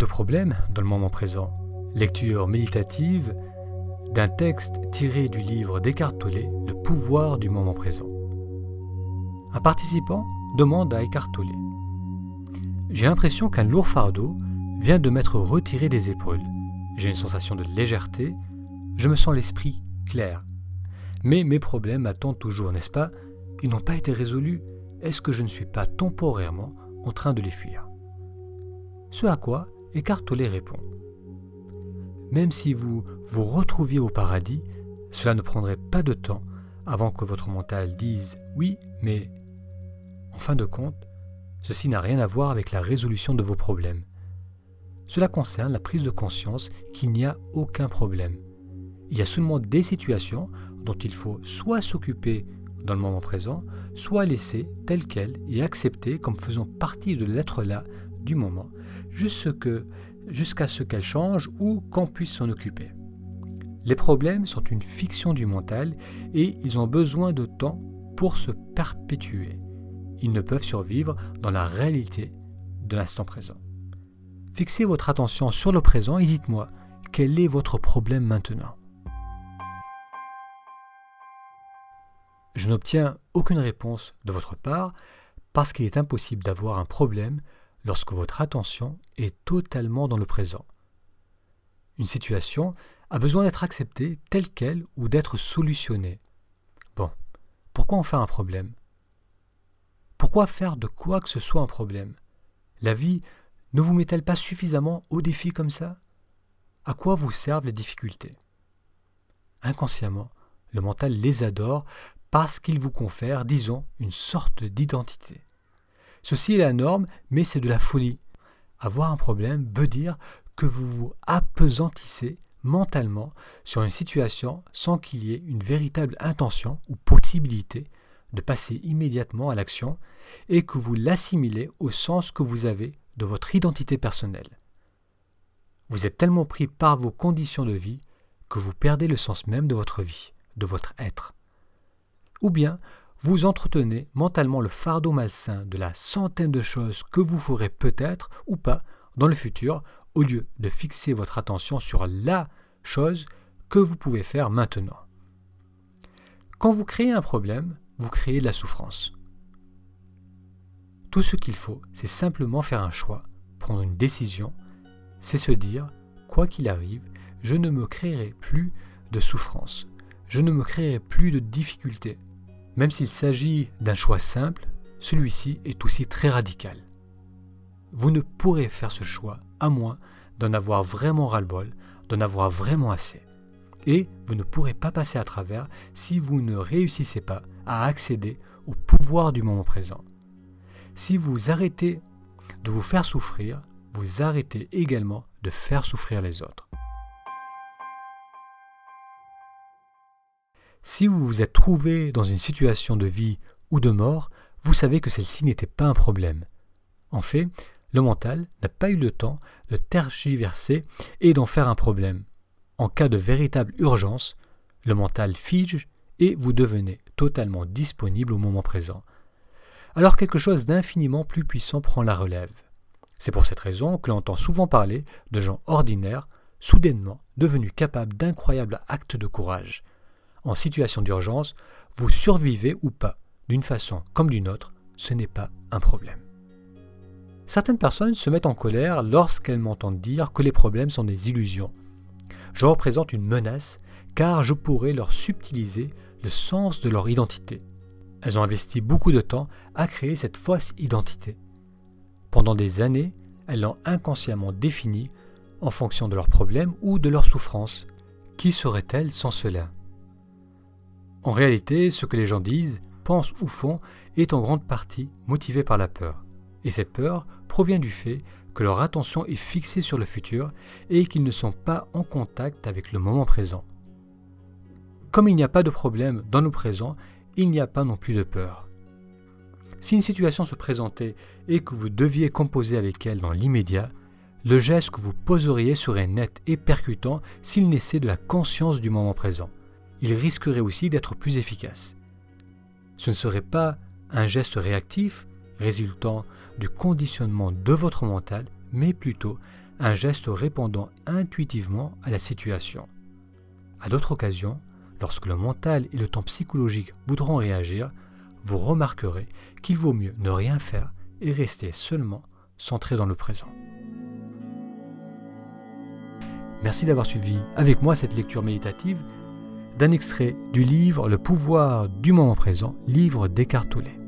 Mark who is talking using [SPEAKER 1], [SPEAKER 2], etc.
[SPEAKER 1] de problème dans le moment présent. Lecture méditative d'un texte tiré du livre d'Eckhart Le pouvoir du moment présent. Un participant demande à Eckhart J'ai l'impression qu'un lourd fardeau vient de m'être retiré des épaules. J'ai une sensation de légèreté, je me sens l'esprit clair. Mais mes problèmes attendent toujours, n'est-ce pas? Ils n'ont pas été résolus. Est-ce que je ne suis pas temporairement en train de les fuir? Ce à quoi Eckhart Tolle répond Même si vous vous retrouviez au paradis, cela ne prendrait pas de temps avant que votre mental dise oui, mais en fin de compte, ceci n'a rien à voir avec la résolution de vos problèmes. Cela concerne la prise de conscience qu'il n'y a aucun problème. Il y a seulement des situations dont il faut soit s'occuper dans le moment présent, soit laisser telles quelles et accepter comme faisant partie de l'être là du moment, jusqu'à ce qu'elles changent ou qu'on puisse s'en occuper. Les problèmes sont une fiction du mental et ils ont besoin de temps pour se perpétuer. Ils ne peuvent survivre dans la réalité de l'instant présent. Fixez votre attention sur le présent et dites-moi quel est votre problème maintenant? Je n'obtiens aucune réponse de votre part parce qu'il est impossible d'avoir un problème lorsque votre attention est totalement dans le présent. Une situation a besoin d'être acceptée telle qu'elle ou d'être solutionnée. Bon, pourquoi en faire un problème? Pourquoi faire de quoi que ce soit un problème? La vie ne vous met-elle pas suffisamment au défi comme ça? À quoi vous servent les difficultés? Inconsciemment, le mental les adore parce qu'ils vous confèrent, disons, une sorte d'identité. Ceci est la norme, mais c'est de la folie. Avoir un problème veut dire que vous vous apesantissez mentalement sur une situation sans qu'il y ait une véritable intention ou possibilité de passer immédiatement à l'action et que vous l'assimilez au sens que vous avez de votre identité personnelle. Vous êtes tellement pris par vos conditions de vie que vous perdez le sens même de votre vie, de votre être. Ou bien vous entretenez mentalement le fardeau malsain de la centaine de choses que vous ferez peut-être ou pas dans le futur, au lieu de fixer votre attention sur la chose que vous pouvez faire maintenant. Quand vous créez un problème, vous créez de la souffrance. Tout ce qu'il faut, c'est simplement faire un choix, prendre une décision, c'est se dire, quoi qu'il arrive, je ne me créerai plus de souffrance, je ne me créerai plus de difficultés, même s'il s'agit d'un choix simple, celui-ci est aussi très radical. Vous ne pourrez faire ce choix à moins d'en avoir vraiment ras-le-bol, d'en avoir vraiment assez. Et vous ne pourrez pas passer à travers si vous ne réussissez pas à accéder au pouvoir du moment présent. Si vous arrêtez de vous faire souffrir, vous arrêtez également de faire souffrir les autres. Si vous vous êtes trouvé dans une situation de vie ou de mort, vous savez que celle-ci n'était pas un problème. En fait, le mental n'a pas eu le temps de tergiverser et d'en faire un problème. En cas de véritable urgence, le mental fige et vous devenez totalement disponible au moment présent. Alors quelque chose d'infiniment plus puissant prend la relève. C'est pour cette raison que l'on entend souvent parler de gens ordinaires, soudainement devenus capables d'incroyables actes de courage en situation d'urgence, vous survivez ou pas, d'une façon comme d'une autre, ce n'est pas un problème. Certaines personnes se mettent en colère lorsqu'elles m'entendent dire que les problèmes sont des illusions. Je représente une menace car je pourrais leur subtiliser le sens de leur identité. Elles ont investi beaucoup de temps à créer cette fausse identité. Pendant des années, elles l'ont inconsciemment définie en fonction de leurs problèmes ou de leurs souffrances. Qui serait-elle sans cela? En réalité, ce que les gens disent, pensent ou font est en grande partie motivé par la peur. Et cette peur provient du fait que leur attention est fixée sur le futur et qu'ils ne sont pas en contact avec le moment présent. Comme il n'y a pas de problème dans le présent, il n'y a pas non plus de peur. Si une situation se présentait et que vous deviez composer avec elle dans l'immédiat, le geste que vous poseriez serait net et percutant s'il naissait de la conscience du moment présent il risquerait aussi d'être plus efficace. Ce ne serait pas un geste réactif résultant du conditionnement de votre mental, mais plutôt un geste répondant intuitivement à la situation. À d'autres occasions, lorsque le mental et le temps psychologique voudront réagir, vous remarquerez qu'il vaut mieux ne rien faire et rester seulement centré dans le présent. Merci d'avoir suivi avec moi cette lecture méditative d'un extrait du livre Le pouvoir du moment présent, livre d'Eckhart Tolle.